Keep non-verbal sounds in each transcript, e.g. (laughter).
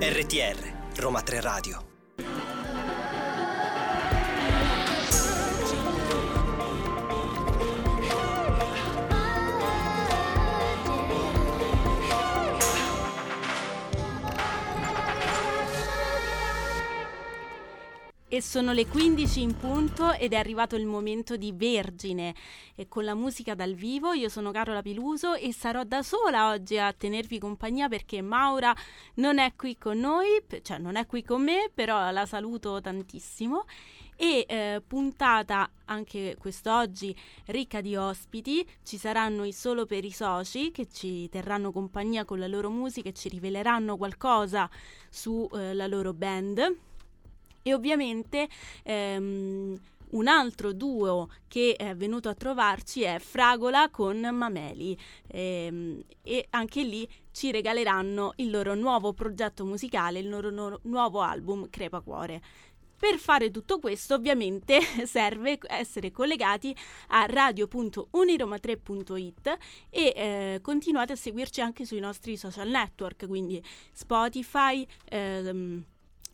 RTR Roma 3 Radio E sono le 15 in punto ed è arrivato il momento di Vergine e con la musica dal vivo. Io sono Carola Piluso e sarò da sola oggi a tenervi compagnia perché Maura non è qui con noi, cioè non è qui con me, però la saluto tantissimo. E eh, puntata anche quest'oggi ricca di ospiti, ci saranno i solo per i soci che ci terranno compagnia con la loro musica e ci riveleranno qualcosa sulla eh, loro band e ovviamente ehm, un altro duo che è venuto a trovarci è Fragola con Mameli ehm, e anche lì ci regaleranno il loro nuovo progetto musicale, il loro nu- nuovo album Crepa Cuore. Per fare tutto questo ovviamente (laughs) serve essere collegati a radio.uniroma3.it e eh, continuate a seguirci anche sui nostri social network, quindi Spotify, ehm,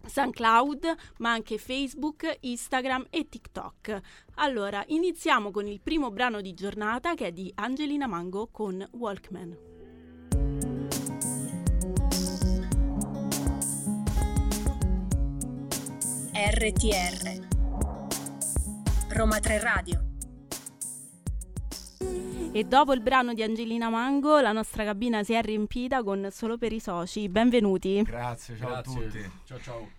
SoundCloud, ma anche Facebook, Instagram e TikTok. Allora, iniziamo con il primo brano di giornata che è di Angelina Mango con Walkman. RTR Roma 3 Radio e dopo il brano di Angelina Mango, la nostra cabina si è riempita con solo per i soci. Benvenuti. Grazie, ciao Grazie. a tutti. Ciao ciao.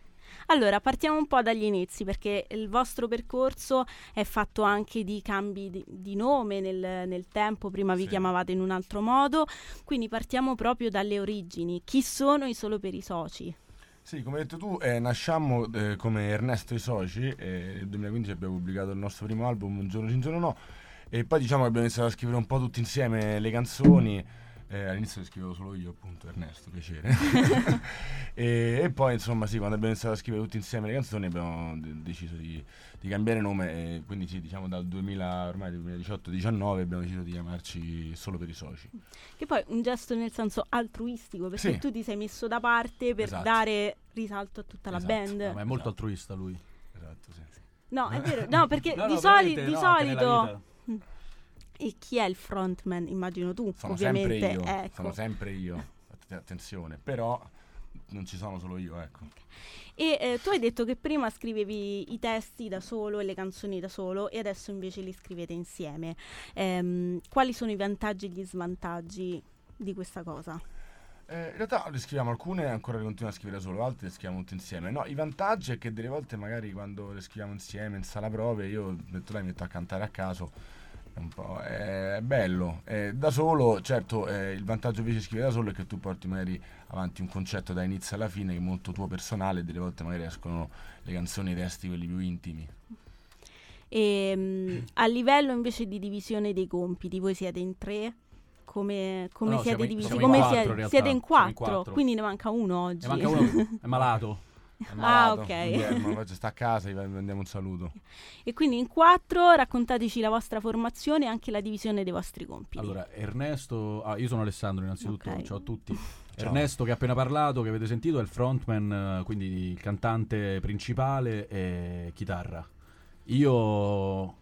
Allora, partiamo un po' dagli inizi perché il vostro percorso è fatto anche di cambi di, di nome nel, nel, tempo, prima vi sì. chiamavate in un altro modo, quindi partiamo proprio dalle origini. Chi sono i solo per i soci? Sì, come hai detto tu, eh, nasciamo eh, come Ernesto e i Soci, eh, nel 2015 abbiamo pubblicato il nostro primo album, Un giorno sì, un giorno no, e poi diciamo che abbiamo iniziato a scrivere un po' tutti insieme le canzoni. Eh, all'inizio le scrivevo solo io, appunto, Ernesto, piacere. (laughs) e, e, poi, insomma, sì, quando abbiamo iniziato a scrivere tutti insieme le canzoni abbiamo de- deciso di, di, cambiare nome. E quindi, sì, diciamo dal 2000, ormai 2018-19 abbiamo deciso di chiamarci solo per i soci. Che poi un gesto nel senso altruistico, perché sì. tu ti sei messo da parte per esatto. dare risalto a tutta esatto. la band. No, ma è molto esatto. altruista lui. Esatto, sì. No, è vero, no, (laughs) perché no, di, no, soli- di no, solito e chi è il frontman? Immagino tu, sono ovviamente. Sempre io, ecco. Sono sempre io, attenzione, però non ci sono solo io, ecco. E eh, tu hai detto che prima scrivevi i testi da solo e le canzoni da solo e adesso invece li scrivete insieme. Ehm, quali sono i vantaggi e gli svantaggi di questa cosa? Eh, in realtà le scriviamo alcune ancora le continuiamo a scrivere da solo, altre le scriviamo tutte insieme. No, i vantaggi è che delle volte magari quando le scriviamo insieme in sala prove io metto lei mi metto a cantare a caso un po', è bello. È da solo, certo, eh, il vantaggio invece di scrivere da solo è che tu porti magari avanti un concetto da inizio alla fine che è molto tuo personale e delle volte magari escono le canzoni e i testi quelli più intimi. E, um, a livello invece di divisione dei compiti, voi siete in tre? Come, come no, siete divisi? Come siete, siete in quattro, in quattro, quindi ne manca uno oggi. Ne manca uno, è malato. (laughs) Ah, ok. Guillermo, oggi sta a casa, gli mandiamo un saluto. E quindi in quattro raccontateci la vostra formazione e anche la divisione dei vostri compiti. Allora, Ernesto, ah, io sono Alessandro innanzitutto, okay. ciao a tutti. (laughs) Ciao. Ernesto che ha appena parlato, che avete sentito, è il frontman, quindi il cantante principale e chitarra. Io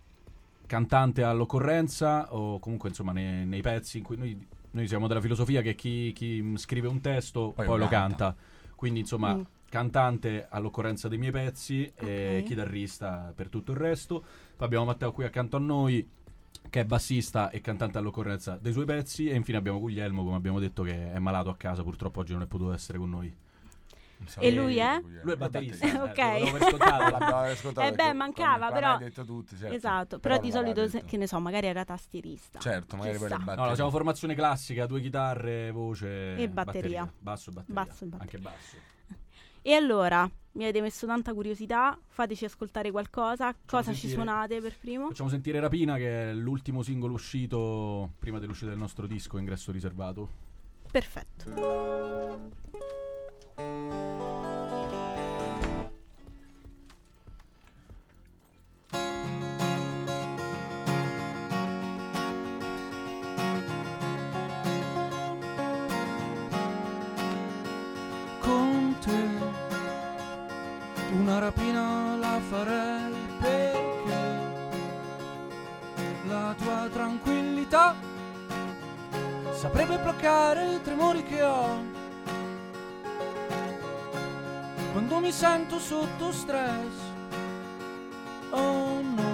cantante all'occorrenza o comunque insomma nei, nei pezzi in cui noi, noi, siamo della filosofia che chi, chi scrive un testo poi, poi lo canta. canta. Quindi insomma... Mm cantante all'occorrenza dei miei pezzi okay. e chitarrista per tutto il resto. Poi abbiamo Matteo qui accanto a noi che è bassista e cantante all'occorrenza dei suoi pezzi e infine abbiamo Guglielmo come abbiamo detto che è malato a casa purtroppo oggi non è potuto essere con noi e lui è? Lui è batterista. (laughs) ok. Eh, (laughs) eh beh, mancava come, però. detto tutti, certo. Esatto, però, però di solito, se, che ne so, magari era tastierista. Certo, magari poi era No, siamo formazione classica, due chitarre, voce e batteria. batteria. Basso e batteria. Basso e batteria. Anche basso. (laughs) E allora, mi avete messo tanta curiosità, fateci ascoltare qualcosa, Facciamo cosa sentire, ci suonate per primo? Facciamo sentire Rapina che è l'ultimo singolo uscito prima dell'uscita del nostro disco Ingresso Riservato. Perfetto. Rapina la farei perché la tua tranquillità saprebbe bloccare i tremori che ho quando mi sento sotto stress. Oh no.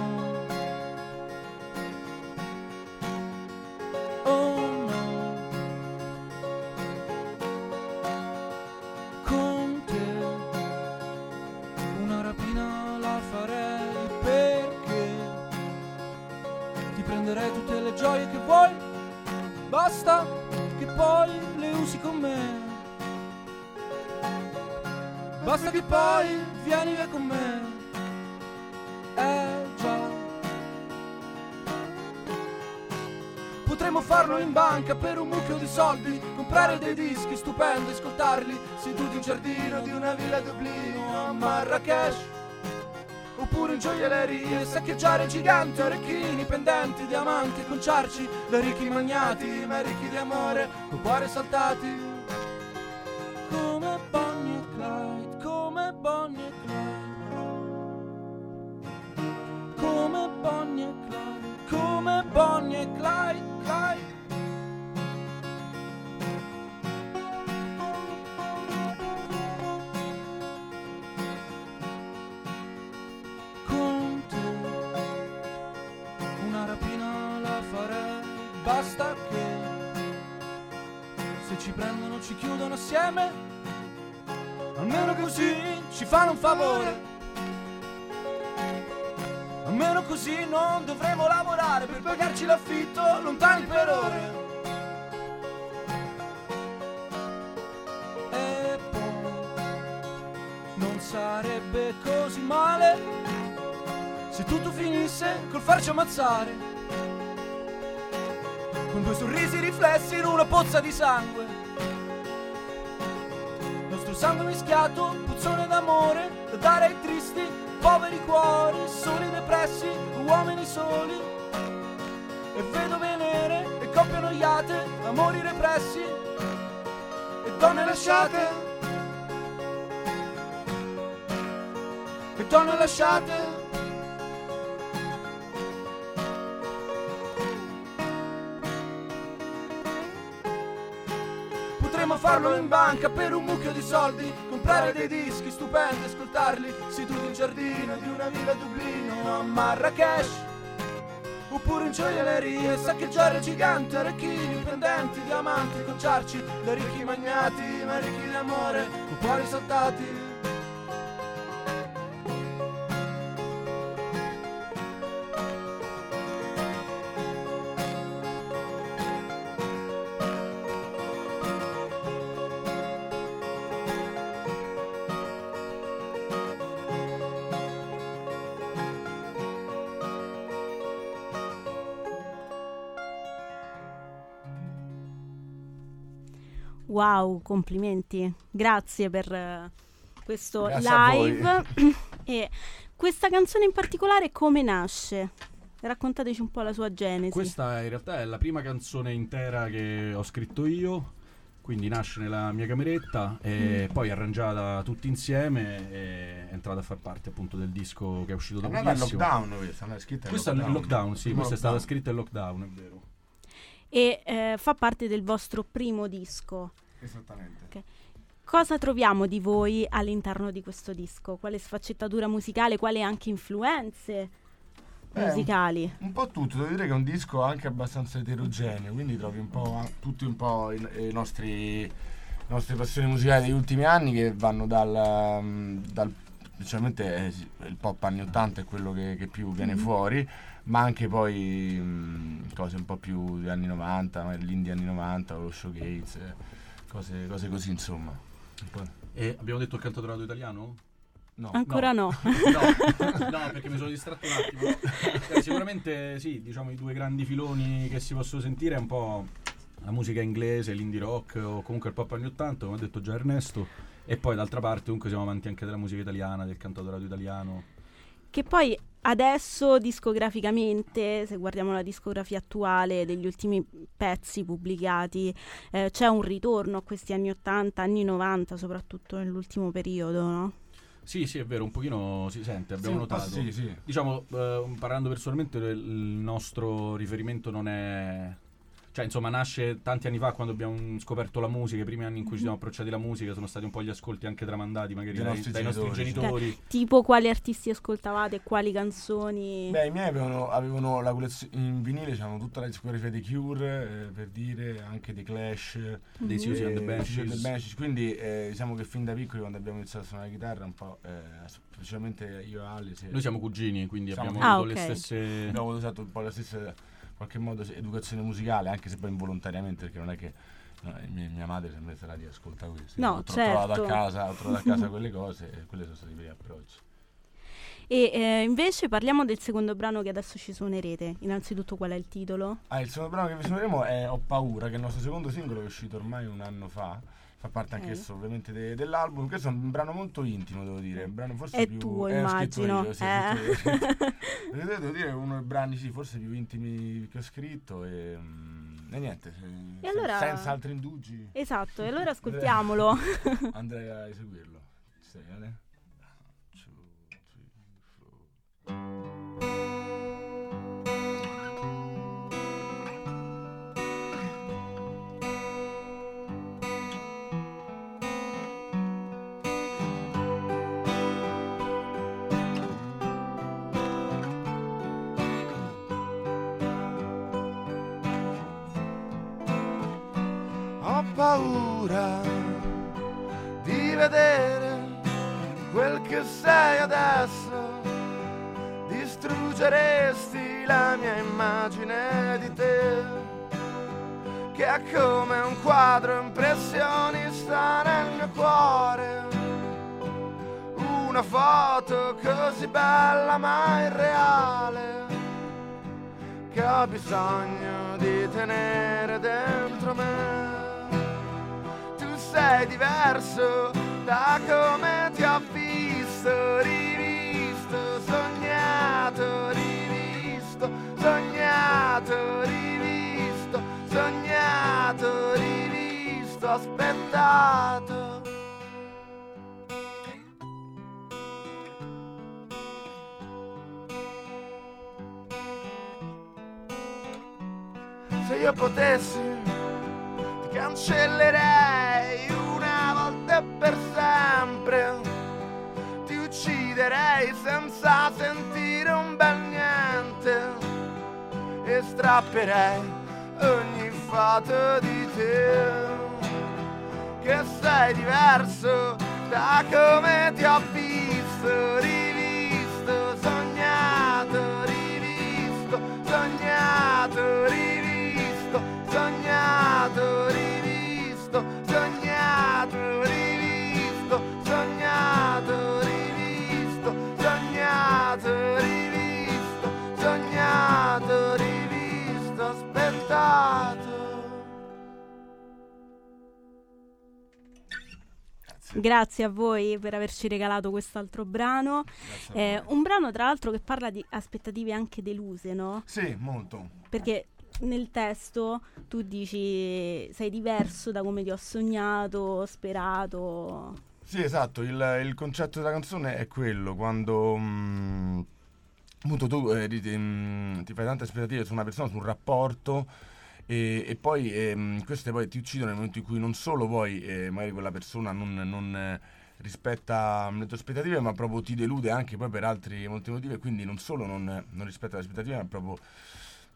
In banca per un mucchio di soldi, comprare dei dischi stupendi, ascoltarli seduti in giardino di una villa a Dublino a Marrakesh. Oppure in gioiellerie, saccheggiare giganti, orecchini, pendenti, diamanti, conciarci da ricchi magnati, ma ricchi di amore, con cuori saltati. Ci chiudono assieme, almeno così ci fanno un favore. Almeno così non dovremo lavorare per pagarci l'affitto lontani per ore. E poi non sarebbe così male se tutto finisse col farci ammazzare. Con due sorrisi riflessi in una pozza di sangue. Sangue mischiato, puzzone d'amore, da dare ai tristi, poveri cuori, soli depressi, uomini soli. E vedove nere, e coppie annoiate, amori repressi, e donne lasciate. E donne lasciate. Farlo in banca per un mucchio di soldi, comprare dei dischi stupendi, ascoltarli seduti in giardino di una villa a Dublino a Marrakesh. Oppure in gioiellerie, saccheggiare giganti, orecchini, pendenti, diamanti, conciarci da ricchi magnati, ma ricchi di amore, con cuori saltati. Wow, complimenti. Grazie per eh, questo Grazie live. (coughs) e questa canzone in particolare come nasce? Raccontateci un po' la sua genesi. Questa in realtà è la prima canzone intera che ho scritto io, quindi nasce nella mia cameretta e poi arrangiata tutti insieme e è entrata a far parte appunto del disco che è uscito È nata in lockdown questa, non è scritta in Questa è il lockdown, sì, questa è stata lockdown. scritta in lockdown, è vero. E eh, fa parte del vostro primo disco. Esattamente. Cosa troviamo di voi all'interno di questo disco? Quale sfaccettatura musicale? Quali anche influenze Eh, musicali? Un po' tutto, devo dire che è un disco anche abbastanza eterogeneo, quindi trovi un po' tutti un po' i, i nostri, le nostre passioni musicali degli ultimi anni che vanno dal, um, dal specialmente eh, il pop anni 80 è quello che, che più viene fuori, ma anche poi mm, cose un po' più degli anni 90, magari l'indie anni 90, lo showcase, eh, cose, cose così insomma. E abbiamo detto il cantautorato italiano? No. Ancora no. (laughs) No, no, perché mi sono distratto un attimo. Eh, sicuramente sì, diciamo i due grandi filoni che si possono sentire è un po' la musica inglese, l'indie rock o comunque il pop anni 80, come ha detto già Ernesto, e poi d'altra parte comunque siamo amanti anche della musica italiana, del cantautorato italiano. Che poi adesso discograficamente, se guardiamo la discografia attuale degli ultimi pezzi pubblicati, eh, c'è un ritorno a questi anni 80, anni 90, soprattutto nell'ultimo periodo, no? Sì, sì, è vero, un pochino si sente, abbiamo Sì, notato. sì, sì. Diciamo, eh, parlando personalmente, il nostro riferimento non è... Cioè, insomma, nasce tanti anni fa quando abbiamo scoperto la musica, i primi anni in cui ci siamo approcciati alla musica sono stati un po' gli ascolti anche tramandati magari Dai dai, nostri dai nostri genitori, sì. genitori. Tipo quali artisti ascoltavate e quali canzoni? Beh, i miei avevano, avevano la collezione in vinile, c'erano tutta la discografia dei Cure, eh, per dire, anche dei Clash, Dei Mhm. Susie and the Banshees. Quindi eh, diciamo che fin da piccoli quando abbiamo iniziato a suonare la chitarra, un po', eh, specialmente io e sì, Noi siamo cugini, quindi Siamo abbiamo Ah, avuto ok. le stesse... abbiamo usato un po' la stessa, qualche modo, educazione musicale, anche se poi involontariamente, perché non è che no, mia, mia madre sembra sarà di ascolta questo. No, ho, tro- trovato certo. a casa, ho trovato a casa (laughs) quelle cose e quelli sono stati i primi approcci. E eh, invece parliamo del secondo brano che adesso ci suonerete. Innanzitutto qual è il titolo? Ah, il secondo brano che vi suoneremo è Ho paura, che è il nostro secondo singolo che è uscito ormai un anno fa. Fa parte Ok. anch'esso ovviamente de- dell'album. Questo è un brano molto intimo, devo dire. Un brano forse È più... tuo, eh, immagino. io, sì, Eh. (laughs) devo dire è uno dei brani sì, forse più intimi che ho scritto e, mm, e niente, se- E allora- senza altri indugi Esatto, e (laughs) allora ascoltiamolo. (laughs) andrei a eseguirlo. Sei? One, two, three, paura di vedere quel che sei adesso. Distruggeresti la mia immagine di te, che è come un quadro impressionista nel mio cuore. Una foto così bella ma irreale che ho bisogno di tenere dentro me. Sei diverso da come ti ho visto, rivisto, sognato, rivisto, sognato, rivisto, sognato, rivisto, aspettato. Se io potessi ti cancellerei e per sempre. Ti ucciderei senza sentire un bel niente. E strapperei ogni foto di te. Che sei diverso da come ti ho visto, rivisto, sognato, rivisto, sognato, Grazie a voi per averci regalato quest'altro brano. Eh, un brano tra l'altro che parla di aspettative anche deluse, no? Sì, molto. Perché nel testo tu dici sei diverso da come ti ho sognato, sperato. Sì, esatto, il, il concetto della canzone è quello, quando mm, appunto tu eh, ti, mm, ti fai tante aspettative su una persona, su un rapporto e, e poi ehm, queste poi ti uccidono nel momento in cui non solo poi eh, magari quella persona non, non, eh, rispetta mm, le tue aspettative, ma proprio ti delude anche poi per altri molti motivi quindi non solo non, non rispetta le aspettative, ma proprio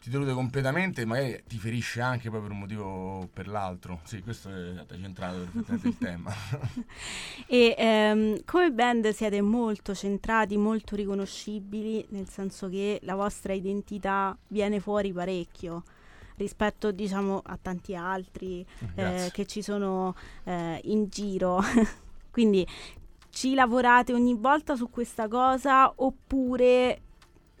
ti delude completamente magari ti ferisce anche poi per un motivo o per l'altro. Sì, questo è, è centrato perfettamente il tema. (laughs) E ehm, come band siete molto centrati, molto riconoscibili, nel senso che la vostra identità viene fuori parecchio rispetto diciamo a tanti altri eh, che ci sono eh, in giro. (laughs) Quindi ci lavorate ogni volta su questa cosa oppure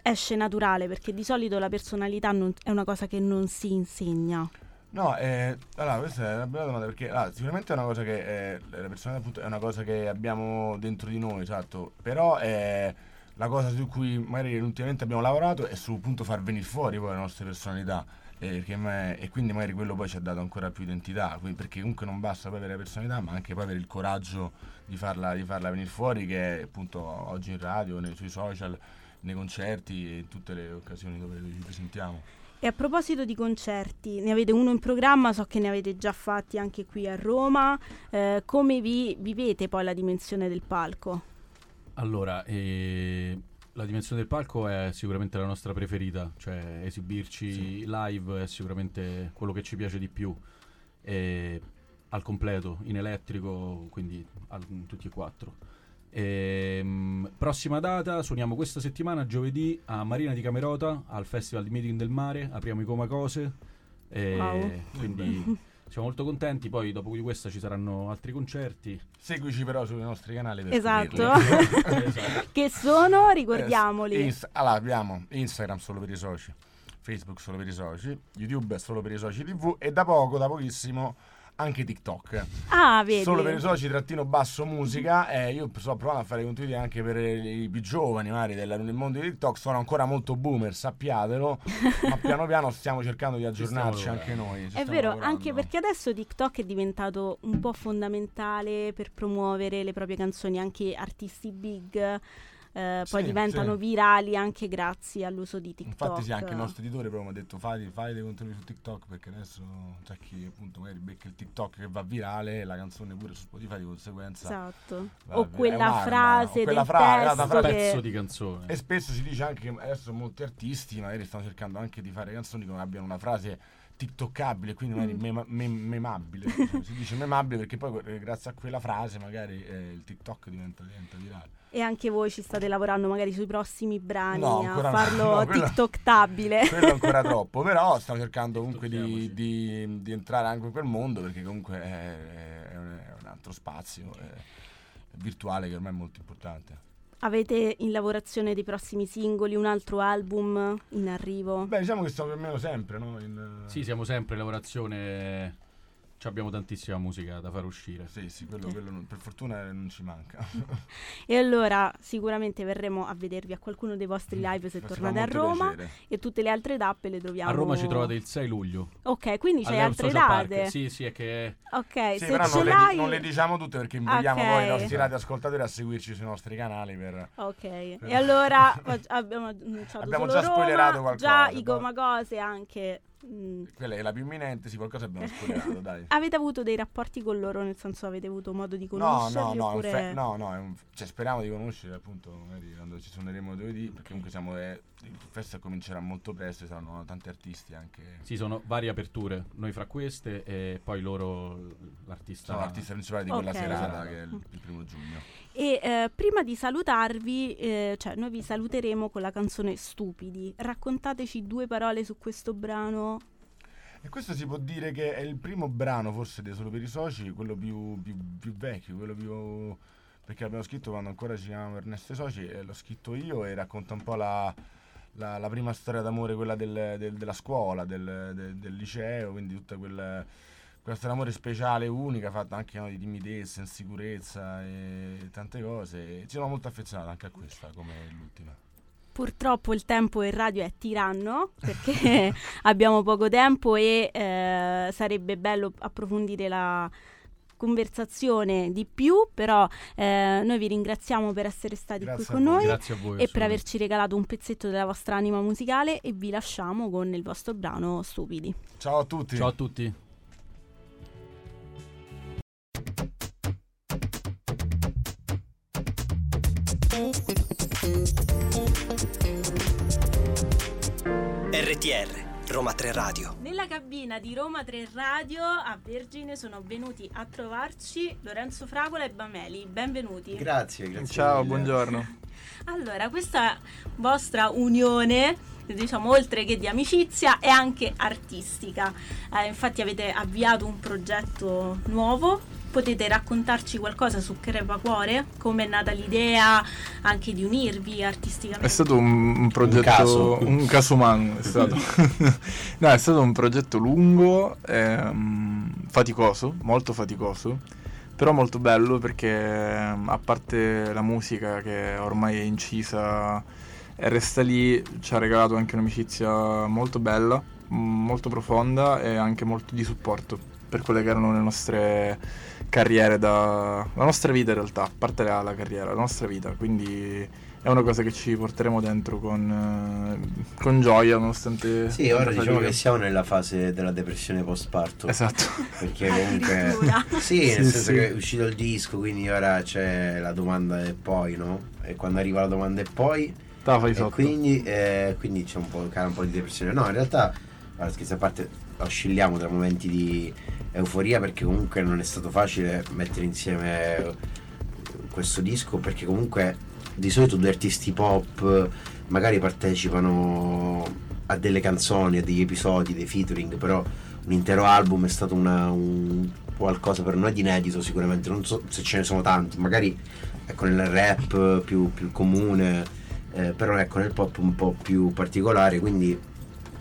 esce naturale? Perché di solito la personalità non- è una cosa che non si insegna. No, eh, allora, questa è una bella domanda perché allora, sicuramente è una cosa che eh, la personalità appunto è una cosa che abbiamo dentro di noi, esatto, però eh, la cosa su cui magari ultimamente abbiamo lavorato è sul punto far venire fuori poi le nostre personalità. Eh, e quindi magari quello poi ci ha dato ancora più identità, perché comunque non basta poi avere la personalità, ma anche poi avere il coraggio di farla, di farla venire fuori, che è appunto oggi in radio, nei, sui social, nei concerti e in tutte le occasioni dove ci presentiamo. E a proposito di concerti, ne avete uno in programma, so che ne avete già fatti anche qui a Roma, eh, come vi vivete poi la dimensione del palco? Allora, eh, la dimensione del palco è sicuramente la nostra preferita, cioè esibirci sì. live è sicuramente quello che ci piace di più, e al completo, in elettrico, quindi al, tutti e quattro. Ehm, prossima data, suoniamo questa settimana, giovedì, a Marina di Camerota, al Festival di Meeting del Mare, apriamo i Comacose. E wow. Quindi siamo molto contenti. Poi dopo di questa ci saranno altri concerti. Seguici però sui nostri canali. Per esatto. (laughs) esatto. che sono, ricordiamoli. Eh, inst- allora abbiamo Instagram solo per i soci, Facebook solo per i soci, YouTube solo per i soci TV e da poco, da pochissimo anche TikTok. Ah, vedi. Solo per i soci trattino basso musica. Eh, io sto provando a fare i contenuti anche per i più giovani, magari del, del mondo di TikTok. Sono ancora molto boomer, sappiatelo. (laughs) ma piano piano stiamo cercando di aggiornarci anche noi. È vero, lavorando. anche perché adesso TikTok è diventato un po' fondamentale per promuovere le proprie canzoni, anche artisti big eh, poi sì, diventano sì. virali anche grazie all'uso di TikTok. Infatti sì, anche il nostro editore proprio mi ha detto fai, fai dei contenuti su TikTok perché adesso c'è chi appunto magari becca il TikTok che va virale e la canzone pure su Spotify di conseguenza. Esatto. o quella frase o quella fra- testo frase, pezzo di canzone. E spesso si dice anche che adesso molti artisti magari stanno cercando anche di fare canzoni che abbiano una frase tiktokkabile, quindi magari mm. mema, mem, memabile. diciamo. Si dice memabile perché poi eh, grazie a quella frase magari eh, il TikTok diventa, diventa virale. E anche voi ci state lavorando magari sui prossimi brani no, a farlo no, TikToktabile. Quello ancora troppo, (laughs) però stiamo cercando comunque di, di, di, entrare anche in quel mondo perché comunque è, è, un, è un, altro spazio virtuale che ormai è molto importante. Avete in lavorazione dei prossimi singoli, un altro album in arrivo? Beh, diciamo che stiamo più o meno sempre, no? In, sì, siamo sempre in lavorazione abbiamo tantissima musica da far uscire. Sì, sì, quello, quello non, per fortuna non ci manca. (laughs) e allora sicuramente verremo a vedervi a qualcuno dei vostri mm, live se tornate a Roma piacere. e tutte le altre tappe le troviamo. A Roma ci trovate il 6 luglio. Ok, quindi c'hai altre date. Park. Sì, sì, è che Ok, sì, però non le, non le, diciamo tutte perché invogliamo okay. poi i nostri radioascoltatori a seguirci sui nostri canali per Ok. Per... E allora (laughs) abbiamo abbiamo già Roma, spoilerato qualcosa. Già i Gomagose anche Mm. Quella è la più imminente, sì, qualcosa abbiamo spoilerato, (laughs) dai. Avete avuto dei rapporti con loro, nel senso avete avuto modo di conoscerli? No, no, oppure... fe- no, no, un... cioè, speriamo di conoscere appunto magari quando ci suoneremo giovedì, perché comunque siamo... Eh, il festival comincerà molto presto, saranno tanti artisti anche... Sì, sono varie aperture, noi fra queste e poi loro l'artista... Sono l'artista principale di quella okay. serata che è il, il primo giugno. E eh, prima di salutarvi, eh, cioè noi vi saluteremo con la canzone Stupidi. Raccontateci due parole su questo brano e questo si può dire che è il primo brano, forse dei Solo per i Soci, quello più, più, più vecchio, quello più... perché l'abbiamo scritto quando ancora ci chiamavamo Ernesto e Soci, e l'ho scritto io e racconta un po' la, la, la prima storia d'amore, quella del, del, della scuola, del, del, del, liceo, quindi tutta quella, quella storia d'amore speciale, unica, fatta anche no, di timidezza, insicurezza e tante cose. ci sono molto affezionato anche a questa, come l'ultima. Purtroppo il tempo in radio è tiranno perché (laughs) abbiamo poco tempo e eh, sarebbe bello approfondire la conversazione di più, però eh, noi vi ringraziamo per essere stati Grazie qui con noi voi, e per averci regalato un pezzetto della vostra anima musicale e vi lasciamo con il vostro brano Stupidi. Ciao a tutti. Ciao a tutti. RTR Roma 3 Radio. Nella cabina di Roma 3 Radio a Vergine sono venuti a trovarci Lorenzo Fragola e Bameli. Benvenuti. Grazie, grazie. Ciao, mille. buongiorno. (laughs) Allora, questa vostra unione diciamo oltre che di amicizia è anche artistica. Eh, infatti avete avviato un progetto nuovo potete raccontarci qualcosa su Crepacuore? Come è nata l'idea anche di unirvi artisticamente? È stato un, un progetto, un caso, un caso umano, è stato. (laughs) no, è stato un progetto lungo, ehm, faticoso, molto faticoso, però molto bello perché a parte la musica che ormai è incisa e resta lì, ci ha regalato anche un'amicizia molto bella, molto profonda e anche molto di supporto per quelle che erano le nostre carriere, da, la nostra vita in realtà, a parte la, la carriera, la nostra vita, quindi è una cosa che ci porteremo dentro con, eh, con gioia nonostante... Sì, ora diciamo che siamo nella fase della depressione post-parto. Esatto. Perché comunque... (laughs) sì, nel sì, senso sì. che è uscito il disco, quindi ora c'è la domanda e poi, no? E quando arriva la domanda e poi... Fai sotto. Quindi, eh, quindi, c'è un po', un po' di depressione. No, in realtà, guarda, scherzo a parte, oscilliamo tra momenti di euforia perché comunque non è stato facile mettere insieme questo disco perché comunque di solito due artisti pop magari partecipano a delle canzoni, a degli episodi, dei featuring, però un intero album è stato una, un qualcosa per noi di inedito sicuramente, non so se ce ne sono tanti, magari ecco nel rap più, più comune, eh, però ecco nel pop un po' più particolare, quindi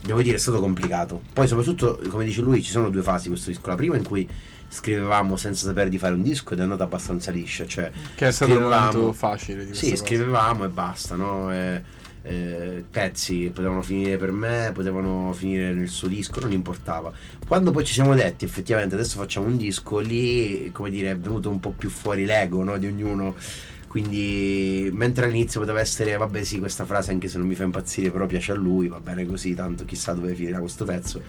devo dire è stato complicato. Poi soprattutto, come dice lui, ci sono due fasi questo disco, la prima in cui scrivevamo senza sapere di fare un disco ed è andata abbastanza liscia. Cioè, che è stato molto facile. Di sì, scrivevamo e basta, no? E, eh, pezzi potevano finire per me, potevano finire nel suo disco, non importava. Quando poi ci siamo detti effettivamente adesso facciamo un disco, lì come dire è venuto un po' più fuori l'ego no? di ognuno. Quindi mentre all'inizio poteva essere, vabbè sì, questa frase anche se non mi fa impazzire, però piace a lui, va bene così, tanto chissà dove finirà questo pezzo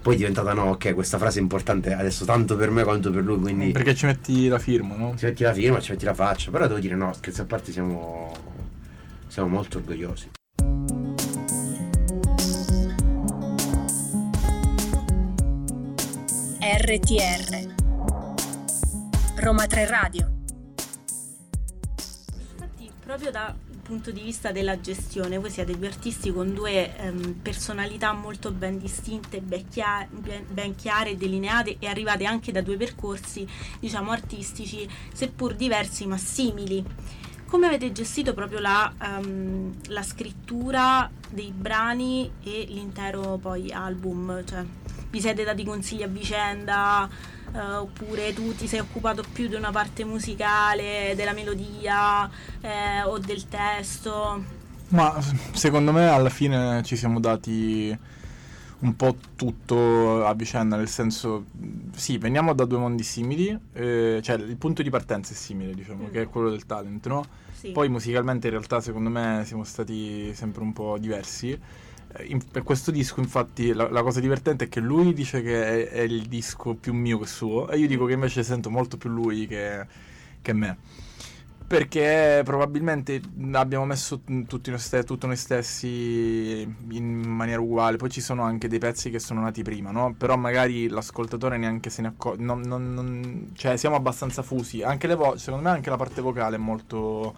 poi è diventata no, ok, questa frase è importante adesso tanto per me quanto per lui, quindi... Perché ci metti la firma, no? Ci metti la firma, ci metti la faccia, però devo dire no, scherzi a parte siamo, siamo molto orgogliosi. RTR Roma 3 Radio proprio da punto di vista della gestione, voi siete due artisti con due ehm, personalità molto ben distinte, ben, chia- ben, chiare e delineate e arrivate anche da due percorsi, diciamo, artistici, seppur diversi ma simili. Come avete gestito proprio la, um, la scrittura dei brani e l'intero poi album? Cioè, vi siete dati consigli a vicenda? Uh, oppure tu ti sei occupato più di una parte musicale, della melodia eh, o del testo? Ma secondo me alla fine ci siamo dati un po' tutto a vicenda, nel senso, sì, veniamo da due mondi simili, eh, cioè il punto di partenza è simile, diciamo, mm. che è quello del talent, no? Sì. Poi musicalmente in realtà secondo me siamo stati sempre un po' diversi eh, in, per questo disco, infatti, la, la, cosa divertente è che lui dice che è, è, il disco più mio che suo, e io dico che invece sento molto più lui che, che me. Perché probabilmente abbiamo messo tutti noi stessi, tutto noi stessi in maniera uguale. Poi ci sono anche dei pezzi che sono nati prima, no? Però magari l'ascoltatore neanche se ne accorge. Non, non, non, cioè, siamo abbastanza fusi. Anche le voci, secondo me, anche la parte vocale è molto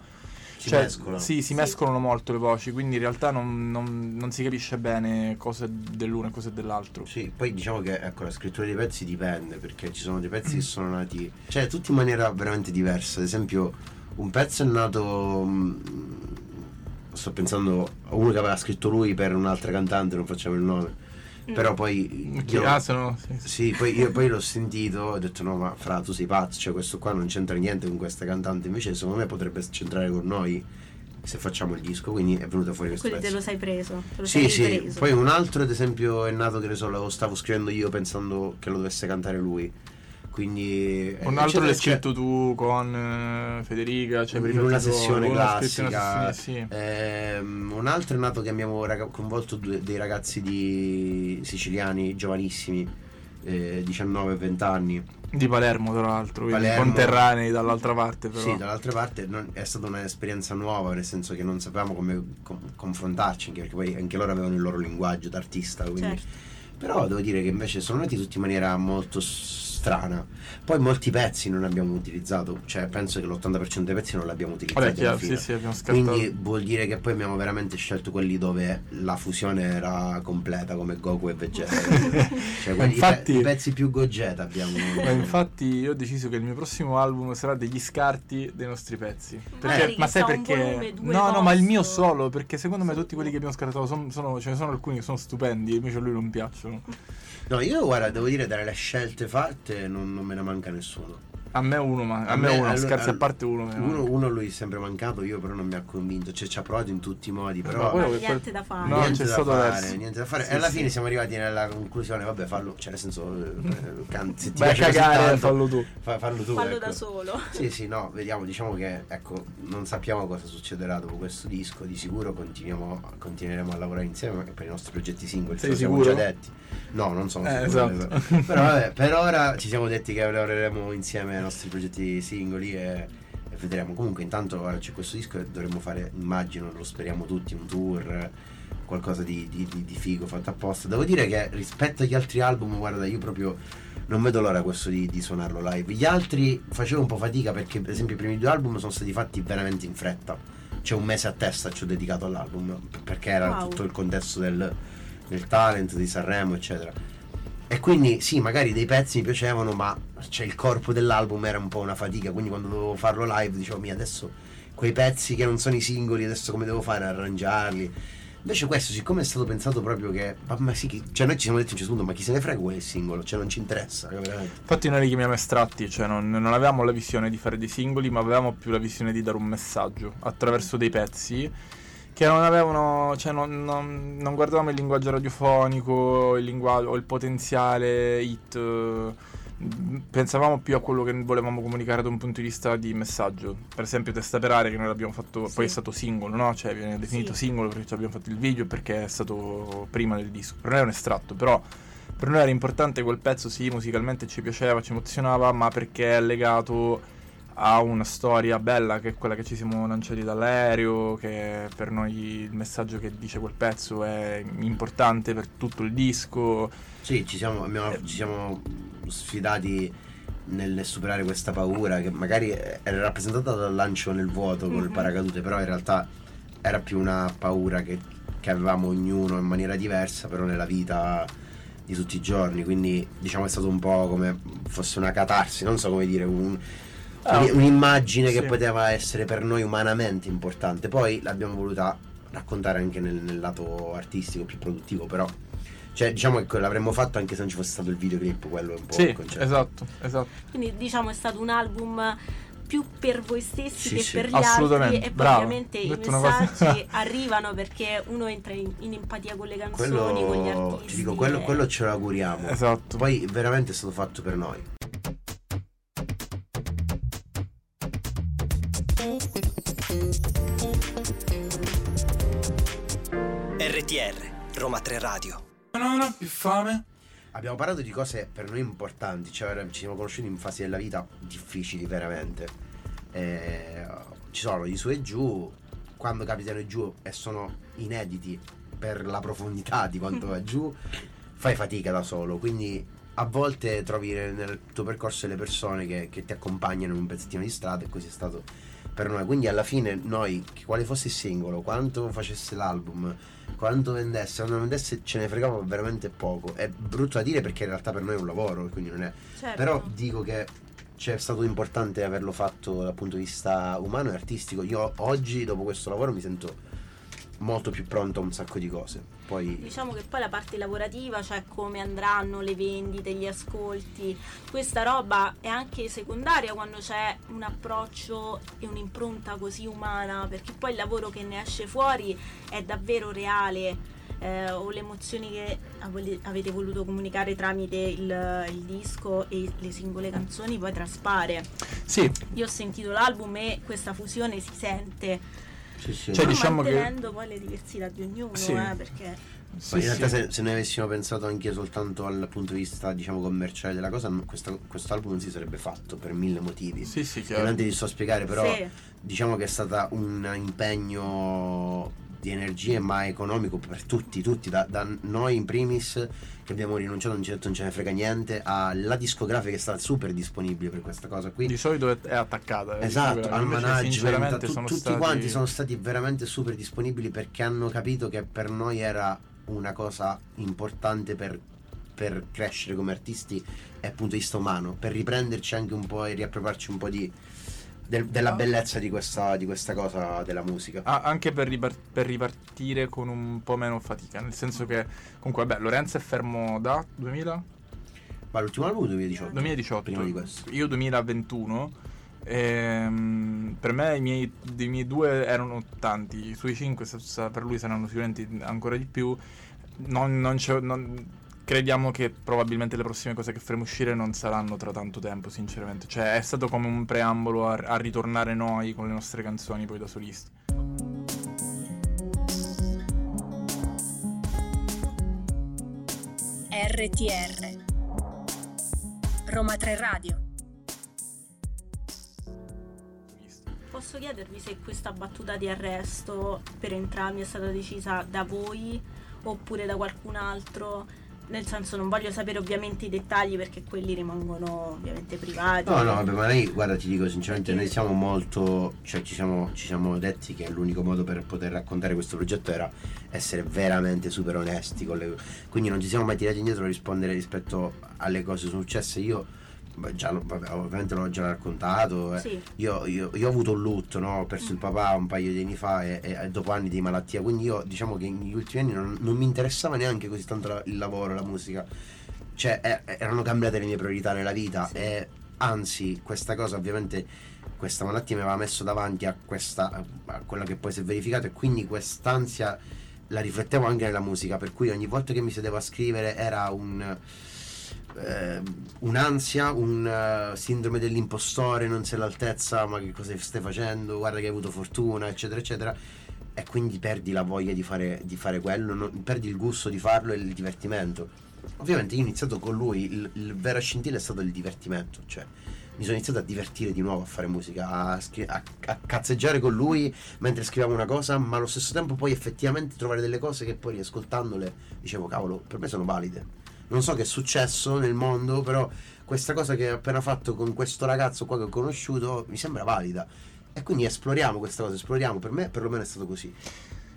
si cioè, mescolano. Sì, si sì. mescolano molto le voci, quindi in realtà non, non, non si capisce bene cosa dell'uno e cosa dell'altro. Sì, poi diciamo che ecco, la scrittura dei pezzi dipende, perché ci sono dei pezzi che sono nati, cioè tutti in maniera veramente diversa. Ad esempio, un pezzo è nato. Mh, mm, sto pensando a uno che aveva scritto lui per un'altra cantante, non facciamo il nome Mm. Però poi. Io, ah, sono, sì, sì. poi io poi l'ho sentito ho detto: no, ma fra tu sei pazzo, cioè questo qua non c'entra niente con questa cantante. Invece, secondo me, potrebbe c'entrare con noi se facciamo il disco. Quindi è venuto fuori questo Quindi te lo sei preso. Lo sì, sei sì. Poi un altro, ad esempio, è nato che ne so, lo stavo scrivendo io pensando che lo dovesse cantare lui. Quindi un altro l'hai scritto tu con uh, Federica, cioè in una sessione classica. Una sessione, sì. ehm, un altro è nato che abbiamo raga- coinvolto due, dei ragazzi di siciliani giovanissimi, eh, 19-20 anni. Di Palermo, tra l'altro, Palermo, conterranei dall'altra parte. Però. Sì, dall'altra parte non, è stata un'esperienza nuova, nel senso che non sapevamo come com- confrontarci, anche perché poi anche loro avevano il loro linguaggio d'artista. Quindi... Certo. Però devo dire che invece sono nati tutti in maniera molto strana. Poi molti pezzi non abbiamo utilizzato, cioè penso che l'80% dei pezzi non l'abbiamo utilizzato. Vabbè, chiaro, sì, sì, abbiamo Quindi vuol dire che poi abbiamo veramente scelto quelli dove la fusione era completa, come Goku e Vegeta. (laughs) cioè quelli, infatti, i, pe- i, pezzi più Gogeta abbiamo. Ma infatti io ho deciso che il mio prossimo album sarà degli scarti dei nostri pezzi. Perché, ma sai perché? No, no, ma il mio solo, perché secondo me tutti quelli che abbiamo scartato sono, sono, ce ne sono alcuni che sono stupendi, invece a lui non piacciono. (laughs) No, io guarda, devo dire, dalle scelte fatte non, non me ne manca nessuno. A me uno, ma a, A me, me- uno, allora- scherzi a parte uno. Uno, uno lui è sempre mancato, io però non mi ha convinto. Cioè, ci ha provato in tutti i modi, però. Ma niente da fare. No, niente c'è da stato fare, adesso. niente da fare. Sì, e alla sì. fine siamo arrivati nella conclusione, vabbè, fallo, cioè nel senso, eh, can- se ti così cagare, tanto, fallo tu. fa- fallo tu. Fallo ecco. da solo. Sì, sì, no, vediamo, diciamo che ecco, non sappiamo cosa succederà dopo questo disco, di sicuro continuiamo, continueremo a lavorare insieme per i nostri progetti singoli, Sei ce lo siamo già detti. No, non sono Eh, sicuro. esatto. Però vabbè, per ora ci siamo detti che lavoreremo insieme nostri progetti singoli e, e vedremo. Comunque intanto ora c'è questo disco e dovremmo fare, immagino, lo speriamo tutti, un tour, qualcosa di, di- di- di figo fatto apposta. Devo dire che rispetto agli altri album, guarda, io proprio non vedo l'ora questo di, di suonarlo live. Gli altri facevo un po' fatica perché per esempio i primi due album sono stati fatti veramente in fretta. C'è un mese a testa ci ho dedicato all'album perché era Wow. tutto il contesto del, del talent, di Sanremo, eccetera. E quindi sì, magari dei pezzi mi piacevano, ma cioè, il corpo dell'album era un po' una fatica. Quindi quando dovevo farlo live dicevo, mi adesso quei pezzi che non sono i singoli, adesso come devo fare? Arrangiarli. Invece questo, siccome è stato pensato proprio che... Ma, sì, chi- cioè noi ci siamo detti a un certo punto, ma chi se ne frega quel singolo? Cioè non ci interessa, veramente. Infatti noi li chiamiamo estratti, cioè non, non avevamo la visione di fare dei singoli, ma avevamo più la visione di dare un messaggio attraverso dei pezzi che non avevano, cioè non, non- non guardavamo il linguaggio radiofonico, il linguaggio o il potenziale hit, pensavamo più a quello che volevamo comunicare da un punto di vista di messaggio. Per esempio Testa per aria che noi l'abbiamo fatto, Sì. poi è stato singolo, no? Cioè viene definito Sì. singolo perché ci abbiamo fatto il video e perché è stato prima del disco. Per noi è un estratto, però per noi era importante quel pezzo, sì, musicalmente ci piaceva, ci emozionava, ma perché è legato a una storia bella che è quella che ci siamo lanciati dall'aereo, che per noi il messaggio che dice quel pezzo è importante per tutto il disco. Sì, ci siamo, abbiamo- Eh. ci siamo sfidati nel superare questa paura che magari era rappresentata dal lancio nel vuoto col Mhm. paracadute, però in realtà era più una paura che, che avevamo ognuno in maniera diversa, però nella vita di tutti i giorni, quindi diciamo è stato un po' come fosse una catarsi, non so come dire, un- Ah, un- un'immagine che sì. poteva essere per noi umanamente importante, poi l'abbiamo voluta raccontare anche nel, nel lato artistico più produttivo, però cioè diciamo che l'avremmo fatto anche se non ci fosse stato il videoclip, quello è un po' Sì, il concetto. esatto, esatto. Quindi diciamo è stato un album più per voi stessi Sì, che sì, per gli assolutamente, altri e poi ovviamente i messaggi (laughs) arrivano perché uno entra in, in empatia con le canzoni, con gli Quello, artisti. ti dico, quello, e- quello ce lo auguriamo. Esatto. Poi veramente è stato fatto per noi. RTR, Roma 3 Radio. Non ho più fame. Abbiamo parlato di cose per noi importanti, cioè ci siamo conosciuti in fasi della vita difficili veramente. Eh, ci sono gli su e giù, quando capitano i giù e sono inediti per la profondità di quanto è giù, fai fatica da solo, quindi a volte trovi nel, nel tuo percorso le persone che, che ti accompagnano in un pezzettino di strada e così è stato per noi. Quindi alla fine noi, quale fosse il singolo, quanto facesse l'album, quanto vendesse, quando vendesse ce ne fregava veramente poco. È brutto da dire perché in realtà per noi è un lavoro, quindi non è. Certo. Però dico che c'è stato importante averlo fatto dal punto di vista umano e artistico. Io oggi, dopo questo lavoro, mi sento molto più pronto a un sacco di cose. Poi Diciamo che poi la parte lavorativa, cioè come andranno le vendite, gli ascolti, questa roba è anche secondaria quando c'è un approccio e un'impronta così umana, perché poi il lavoro che ne esce fuori è davvero reale. eh, o le emozioni che avete voluto comunicare tramite il, il disco e le singole canzoni poi traspare. Sì, Io ho sentito l'album e questa fusione si sente, sì, sì. Cioè, ma diciamo che- mantenendo poi le diversità di ognuno, Sì. eh, perché sì, in realtà sì. se, se noi avessimo pensato anche soltanto al punto di vista diciamo commerciale della cosa, questo, questo album non si sarebbe fatto per mille motivi. Sì, sì, chiaro. non ti sto a spiegare, però Sì. diciamo che è stata un impegno di energie ma economico per tutti, tutti, da, da noi in primis che abbiamo rinunciato, non ci detto non ce ne frega niente, alla discografica che è stata super disponibile per questa cosa qui. Di solito è, è attaccata. eh, Esatto, al management, tu- tutti stati... quanti sono stati veramente super disponibili perché hanno capito che per noi era una cosa importante per, per crescere come artisti e punto di vista umano, per riprenderci anche un po' e riappropriarci un po' di, del- della bellezza di questa, di questa cosa della musica. Ah, anche per, ripar- per ripartire con un po' meno fatica, nel senso che comunque vabbè, Lorenzo è fermo da 2000? Ma l'ultimo album 2018. 2018. Prima di questo. Io 2021. Ehm, per me i miei, dei miei due erano tanti, i suoi cinque per lui saranno sicuramente ancora di più. Non, non, non, crediamo che probabilmente le prossime cose che faremo uscire non saranno tra tanto tempo, sinceramente. Cioè, è stato come un preambolo a, a ritornare noi con le nostre canzoni poi da solisti. RTR Roma 3 Radio Posso chiedervi se questa battuta di arresto per entrambi è stata decisa da voi oppure da qualcun altro? Nel senso non voglio sapere ovviamente i dettagli perché quelli rimangono ovviamente privati. No, no, vabbè, ma noi, guarda, ti dico sinceramente, noi siamo molto, cioè ci siamo, ci siamo detti che l'unico modo per poter raccontare questo progetto era essere veramente super onesti, le, quindi non ci siamo mai tirati indietro a rispondere rispetto alle cose successe. Io già, vabbè, ovviamente l'ho già raccontato. Eh. Sì. Io, io, io, ho avuto un lutto, no? ho perso il papà un paio di anni fa e, e, dopo anni di malattia, quindi io diciamo che negli ultimi anni non, non mi interessava neanche così tanto la, il lavoro, la musica. Cioè eh, erano cambiate le mie priorità nella vita sì. e anzi questa cosa ovviamente questa malattia mi aveva messo davanti a, questa, a quella che poi si è verificata e quindi quest'ansia la riflettevo anche nella musica per cui ogni volta che mi sedevo a scrivere era un eh, un'ansia, un uh, sindrome dell'impostore, non sei all'altezza, ma che cosa stai facendo, guarda che hai avuto fortuna, eccetera, eccetera. E quindi perdi la voglia di fare, di fare quello, non, perdi il gusto di farlo e il divertimento. Ovviamente io ho iniziato con lui, il, il vero scintilla è stato il divertimento, cioè mi sono iniziato a divertire di nuovo a fare musica, a, scri- a, a, cazzeggiare con lui mentre scriviamo una cosa, ma allo stesso tempo poi effettivamente trovare delle cose che poi riascoltandole dicevo cavolo, per me sono valide non so che è successo nel mondo, però questa cosa che ho appena fatto con questo ragazzo qua che ho conosciuto mi sembra valida. E quindi esploriamo questa cosa, esploriamo. Per me perlomeno è stato così.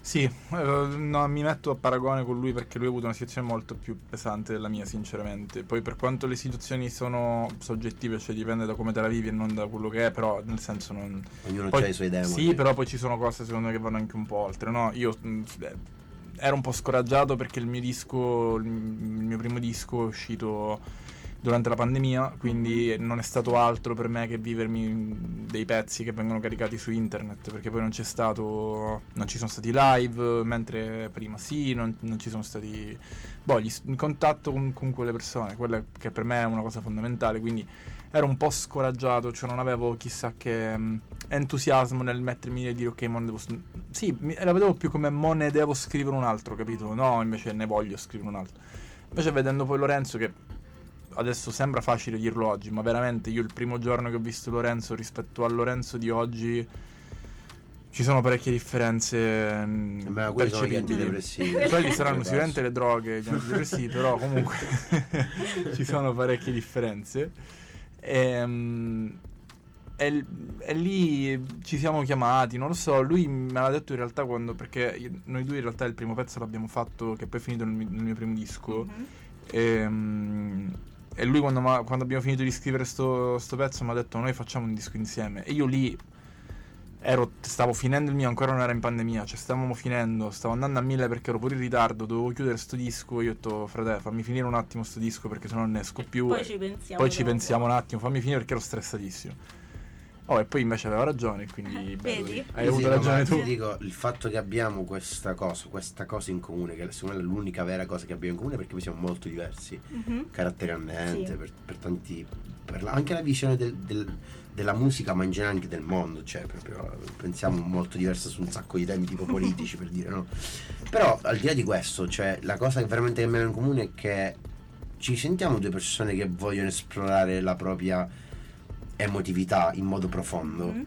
Sì, eh, no, mi metto a paragone con lui perché lui ha avuto una situazione molto più pesante della mia, sinceramente. Poi per quanto le situazioni sono soggettive, cioè dipende da come te la vivi e non da quello che è, però nel senso non... Ognuno poi, ha i suoi demoni. Sì, però poi ci sono cose secondo me che vanno anche un po' oltre, no? Io mm, ero un po' scoraggiato perché il mio disco, il mio primo disco è uscito durante la pandemia, quindi non è stato altro per me che vivermi dei pezzi che vengono caricati su internet, perché poi non c'è stato, non ci sono stati live, mentre prima sì, non, non ci sono stati, boh, in contatto con, con, quelle persone, quella che per me è una cosa fondamentale, quindi ero un po' scoraggiato, cioè non avevo chissà che um, entusiasmo nel mettermi e dire ok, mo ne devo... Sì, mi, la vedevo più come mo ne devo scrivere un altro, capito? No, invece ne voglio scrivere un altro. Invece vedendo poi Lorenzo che adesso sembra facile dirlo oggi, ma veramente io il primo giorno che ho visto Lorenzo rispetto a Lorenzo di oggi ci sono parecchie differenze Ma quelli sono gli antidepressivi. Quelli saranno (laughs) sicuramente le droghe, gli antidepressivi, però comunque (laughs) (laughs) ci sono parecchie differenze. E, e, e, lì ci siamo chiamati, non lo so, lui me l'ha detto in realtà quando, perché noi due in realtà il primo pezzo l'abbiamo fatto, che poi è finito nel mio, nel mio primo disco, mm-hmm. e, um, e, lui quando, quando, abbiamo finito di scrivere sto, sto pezzo mi ha detto noi facciamo un disco insieme, e io lì ero, stavo finendo il mio, ancora non era in pandemia, cioè stavamo finendo, stavo andando a mille perché ero pure in ritardo, dovevo chiudere sto disco, io ho detto frate fammi finire un attimo sto disco perché sennò non ne esco più. Poi ci pensiamo. Poi ci pensiamo un attimo, fammi finire perché ero stressatissimo. Oh, e poi invece aveva ragione, quindi bello, Vedi? hai sì, avuto ragione tu. Ti dico, il fatto che abbiamo questa cosa, questa cosa in comune, che secondo me è l'unica vera cosa che abbiamo in comune perché noi siamo molto diversi, mm-hmm. caratterialmente, sì. per, per, tanti... Per la, anche la visione del, del della musica ma in generale anche del mondo, cioè proprio pensiamo molto diverso su un sacco di temi tipo (laughs) politici per dire no. Però al di là di questo, cioè la cosa che veramente abbiamo in comune è che ci sentiamo due persone che vogliono esplorare la propria emotività in modo profondo, mm-hmm.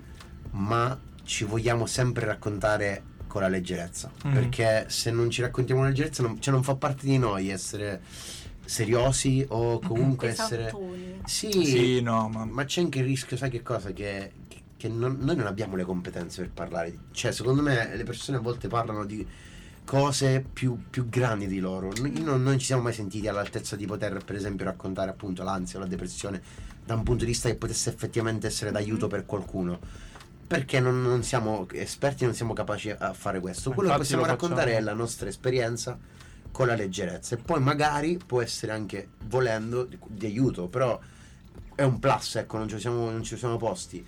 ma ci vogliamo sempre raccontare con la leggerezza, mm-hmm. perché se non ci raccontiamo con la leggerezza non, cioè non fa parte di noi essere seriosi o comunque essere sì, sì no, ma... ma... c'è anche il rischio sai che cosa? Che, che non, noi non abbiamo le competenze per parlare cioè secondo me le persone a volte parlano di cose più, più grandi di loro. Noi non, non, ci siamo mai sentiti all'altezza di poter per esempio raccontare appunto l'ansia o la depressione da un punto di vista che potesse effettivamente essere d'aiuto per qualcuno. Perché non, non siamo esperti non siamo capaci a fare questo. Quello che possiamo raccontare è la nostra esperienza con la leggerezza e poi magari può essere anche volendo di, di aiuto, però è un plus, ecco, non ci siamo, non ci siamo posti.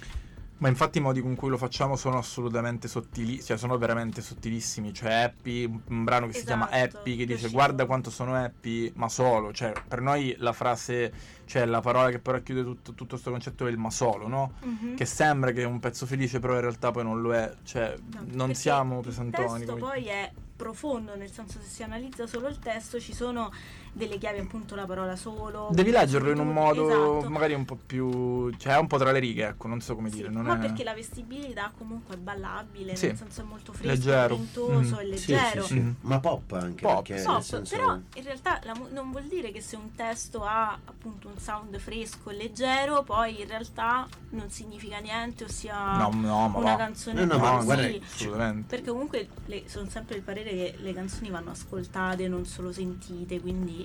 Ma infatti i modi con cui lo facciamo sono assolutamente sottili, cioè sono veramente sottilissimi. Cioè Happy, un brano che si chiama Esatto, Happy, che dice guarda quanto sono happy, ma solo. Cioè per noi la frase, cioè la parola che però chiude tutto, tutto questo concetto è il ma solo, no? Mhm. Che sembra che è un pezzo felice, però in realtà poi non lo è. Cioè No, non siamo Il pesantoni. testo come- poi è profondo, nel senso se si analizza solo il testo ci sono delle chiavi, appunto la parola solo. Devi leggerlo in un modo Esatto. magari un po' più... cioè è un po' tra le righe, ecco, non so come Sì, dire. Non ma è... perché la vestibilità comunque è ballabile, Sì. nel senso è molto fresco, Leggero. ventoso Mm. e Sì, leggero. sì, sì. Mm. Ma pop anche, Pop. perché Pop, senso... però in realtà la mu- non vuol dire che se un testo ha appunto un sound fresco e leggero, poi in realtà non significa niente, ossia No, no, ma una va. canzone No, no, guarda, Assolutamente. Perché comunque le- sono sempre il parere che le canzoni vanno ascoltate, non solo sentite, quindi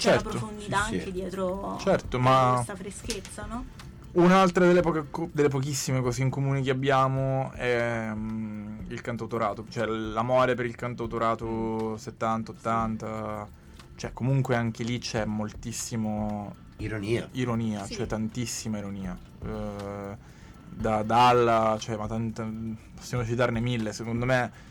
c'è Certo, una profondità sì, sì. anche dietro Certo, ma- questa freschezza, no? Un'altra delle, poche delle pochissime cose in comune che abbiamo è mm, il cantautorato, cioè l'amore per il cantautorato 70-80, cioè comunque anche lì c'è moltissimo Ironia. ironia, Sì. cioè tantissima ironia. Eh, da Dalla, cioè, ma tanta, possiamo citarne mille, secondo me.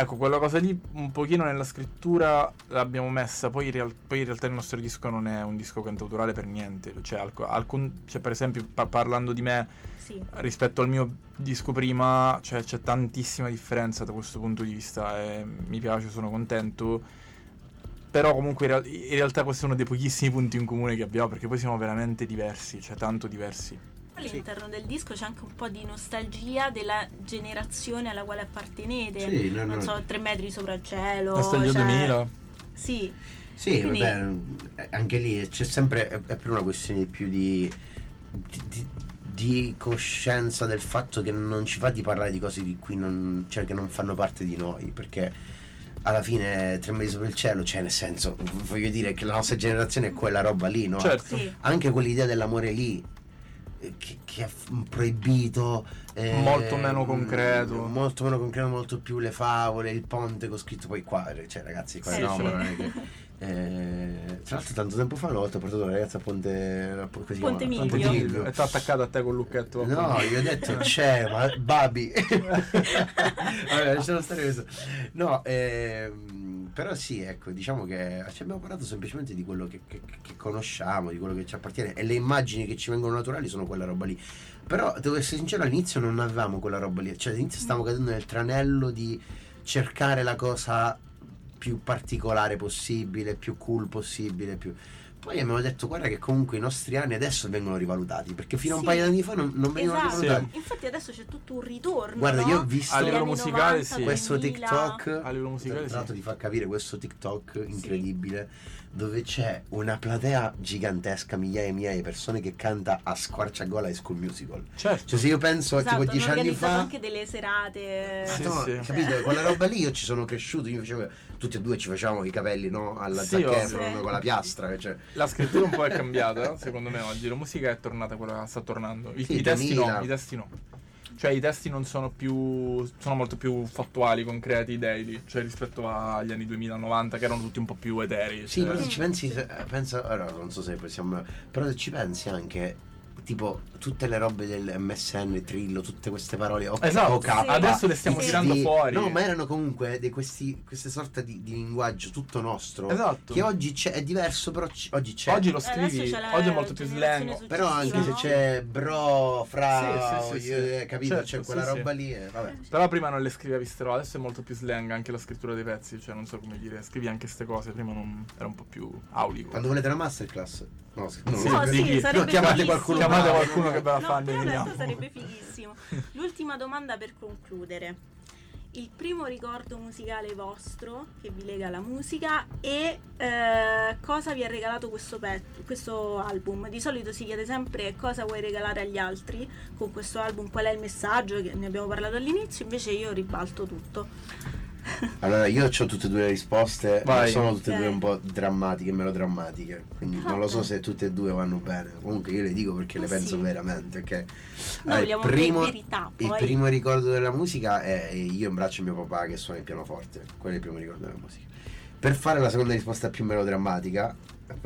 Ecco, quella cosa lì un pochino nella scrittura l'abbiamo messa, poi in, real- poi in realtà il nostro disco non è un disco cantautorale per niente. Cioè, alc- alcun- cioè, per esempio, pa- parlando di me Sì. rispetto al mio disco prima, cioè, c'è tantissima differenza da questo punto di vista e mi piace, sono contento. Però comunque in, real- in realtà questo è uno dei pochissimi punti in comune che abbiamo perché poi siamo veramente diversi, cioè tanto diversi. All'interno del disco c'è anche un po' di nostalgia della generazione alla quale appartenete. Sì, no, no. Non so, tre metri sopra il cielo. Nostalgia cioè- 2000. Sì, Sì, Quindi- vabbè, anche lì c'è sempre, è, è per una questione più di, di, di- di coscienza del fatto che non ci fa di parlare di cose di cui non, cioè che non fanno parte di noi, perché alla fine tre mesi sopra il cielo, cioè nel senso, voglio dire che la nostra generazione è quella roba lì, no? Certo. sì. Anche quell'idea dell'amore lì, eh, che, che è proibito. eh, Molto meno concreto. Molto meno concreto, molto più le favole, il ponte con scritto poi qua, cioè ragazzi, qua Sì, no, sì. Eh, tra l'altro tanto tempo fa una volta ho portato una ragazza a Ponte... chiama? Ponte Miglio. Ponte Miglio. E sta attaccata a te col lucchetto. No, gli ho detto c'è, ma Babi. (laughs) Vabbè, lasciamo stare questo. No, ehm, però sì, ecco, diciamo che ci abbiamo parlato semplicemente di quello che, che- che conosciamo, di quello che ci appartiene e le immagini che ci vengono naturali sono quella roba lì. Però devo essere sincero, all'inizio non avevamo quella roba lì, cioè all'inizio stavamo cadendo nel tranello di cercare la cosa più particolare possibile, più cool possibile, più... Poi abbiamo detto guarda che comunque i nostri anni adesso vengono rivalutati, perché fino a un Sì. paio di anni fa non, non venivano Esatto. rivalutati. Infatti adesso c'è tutto un ritorno. Guarda, no? io ho visto A livello musicale, 90, sì. questo 2000. TikTok. A livello musicale, Tra l'altro sì. ti fa capire questo TikTok incredibile dove c'è una platea gigantesca, migliaia e migliaia di persone che canta a squarciagola e School Musical. Certo. Cioè se io penso Esatto, tipo hanno dieci anni fa... anche delle serate. Sì, No, sì. capito? Quella roba lì io ci sono cresciuto, io facevo, tutti e due ci facevamo i capelli, no? Alla Sì, Zac. Efron con la piastra, cioè. La scrittura un po' è cambiata, secondo me oggi. La musica è tornata quella, sta tornando. I, Sì, i testi 2000. no, i testi no. Cioè i testi non sono più. sono molto più fattuali, concreti, daily. Cioè rispetto agli anni 2000-90 che erano tutti un po' più eterei. Sì, cioè. però se ci pensi, se- pensa, allora non so se possiamo, però se ci pensi anche, tipo tutte le robe del MSN, Trillo, tutte queste parole, OK, Esatto, OK, adesso le stiamo XD, tirando fuori. No, ma erano comunque dei questi, queste sorte di, di linguaggio tutto nostro, Esatto. che oggi c'è, è diverso, però c- oggi c'è. Oggi lo Adesso scrivi, oggi è molto più slang. però anche se c'è bro, fra, Sì, sì, sì, io- sì. eh, capito, Certo, c'è quella sì, roba lì, eh, vabbè. Però prima non le scrivevi ste robe, adesso è molto più slang anche la scrittura dei pezzi, cioè non so come dire, scrivi anche queste cose, prima non era un po' più aulico. Quando volete una masterclass? No, no, Sì, No, sì, sarebbe No, chiamate fighissimo. qualcuno Chiamate qualcuno che ve la No, fa, ne però vediamo. sarebbe fighissimo. L'ultima domanda per concludere. Il primo ricordo musicale vostro che vi lega alla musica e eh, cosa vi ha regalato questo, pezzo, questo album? Di solito si chiede sempre cosa vuoi regalare agli altri con questo album, qual è il messaggio, che ne abbiamo parlato all'inizio, invece io ribalto tutto. Allora, io ho tutte e due le risposte, ma sono tutte e due un po' drammatiche, melodrammatiche. Quindi non lo so Vabbè. se tutte e due vanno bene. Comunque io le dico perché le Ah, penso sì. veramente. Ok. Noi Allora, il, primo, verità, il primo ricordo della musica è io in braccio a mio papà che suona il pianoforte. Quello è il primo ricordo della musica. per fare la seconda risposta più melodrammatica,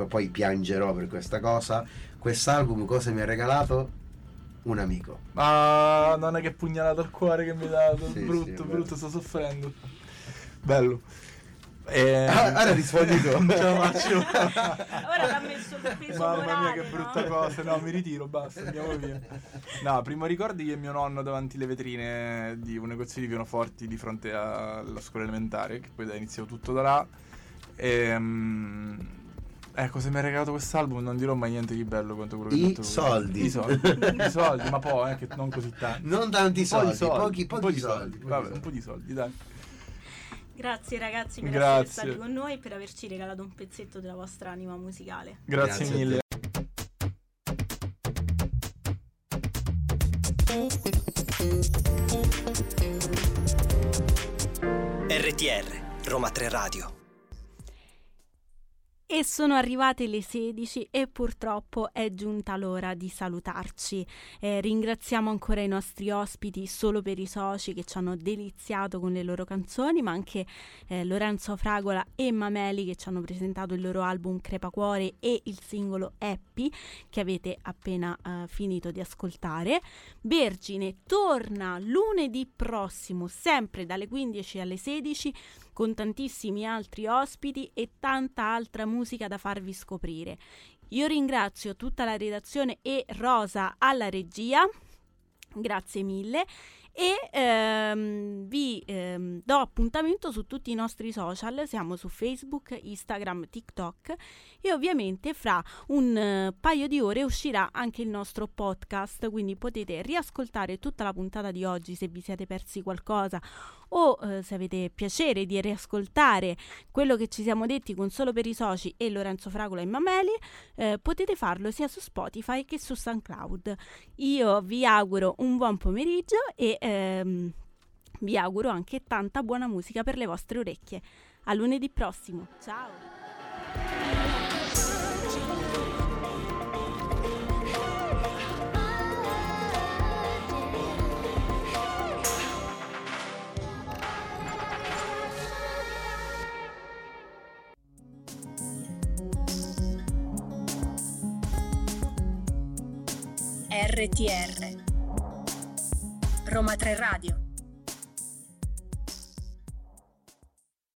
poi piangerò per questa cosa, quest'album cosa mi ha regalato? Un amico. Ah, non è che pugnalato al cuore che mi ha dato. Sì, brutto, sì, brutto, sto soffrendo. Bello. E... Ah, ora rispondi tu. (laughs) non ce la (laughs) faccio. Ora l'ha messo il peso Mamma mia, morale, che no? brutta cosa. No, mi ritiro, basta, andiamo via. No, primo ricordi che mio nonno davanti alle vetrine di un negozio di pianoforti di fronte alla scuola elementare, che poi da iniziato tutto da là. E, ecco, se mi ha regalato quest'album non dirò mai niente di bello quanto quello che I ho detto soldi. I soldi. I soldi, ma poi, eh, che non così tanti. Non tanti Un po' di soldi, pochi, un po' pochi di soldi. pochi Vabbè, soldi. un po' di soldi, dai. Grazie ragazzi per Grazie. essere stati con noi e per averci regalato un pezzetto della vostra anima musicale. Grazie, Grazie mille. RTR, Roma 3 Radio. E sono arrivate le 16 e purtroppo è giunta l'ora di salutarci. Eh, ringraziamo ancora i nostri ospiti solo per i soci che ci hanno deliziato con le loro canzoni, ma anche eh, Lorenzo Fragola e Mameli che ci hanno presentato il loro album Crepacuore e il singolo Happy che avete appena eh, finito di ascoltare. Vergine torna lunedì prossimo, sempre dalle 15 alle 16 con tantissimi altri ospiti e tanta altra musica da farvi scoprire. Io ringrazio tutta la redazione e Rosa alla regia. Grazie mille e ehm, vi ehm, do appuntamento su tutti i nostri social, siamo su Facebook, Instagram, TikTok. E ovviamente fra un eh, paio di ore uscirà anche il nostro podcast, quindi potete riascoltare tutta la puntata di oggi se vi siete persi qualcosa o eh, se avete piacere di riascoltare quello che ci siamo detti con Solo per i Soci e Lorenzo Fragola e Mameli, eh, potete farlo sia su Spotify che su SoundCloud. Io vi auguro un buon pomeriggio e ehm, vi auguro anche tanta buona musica per le vostre orecchie. A lunedì prossimo. Ciao! RTR Roma 3 Radio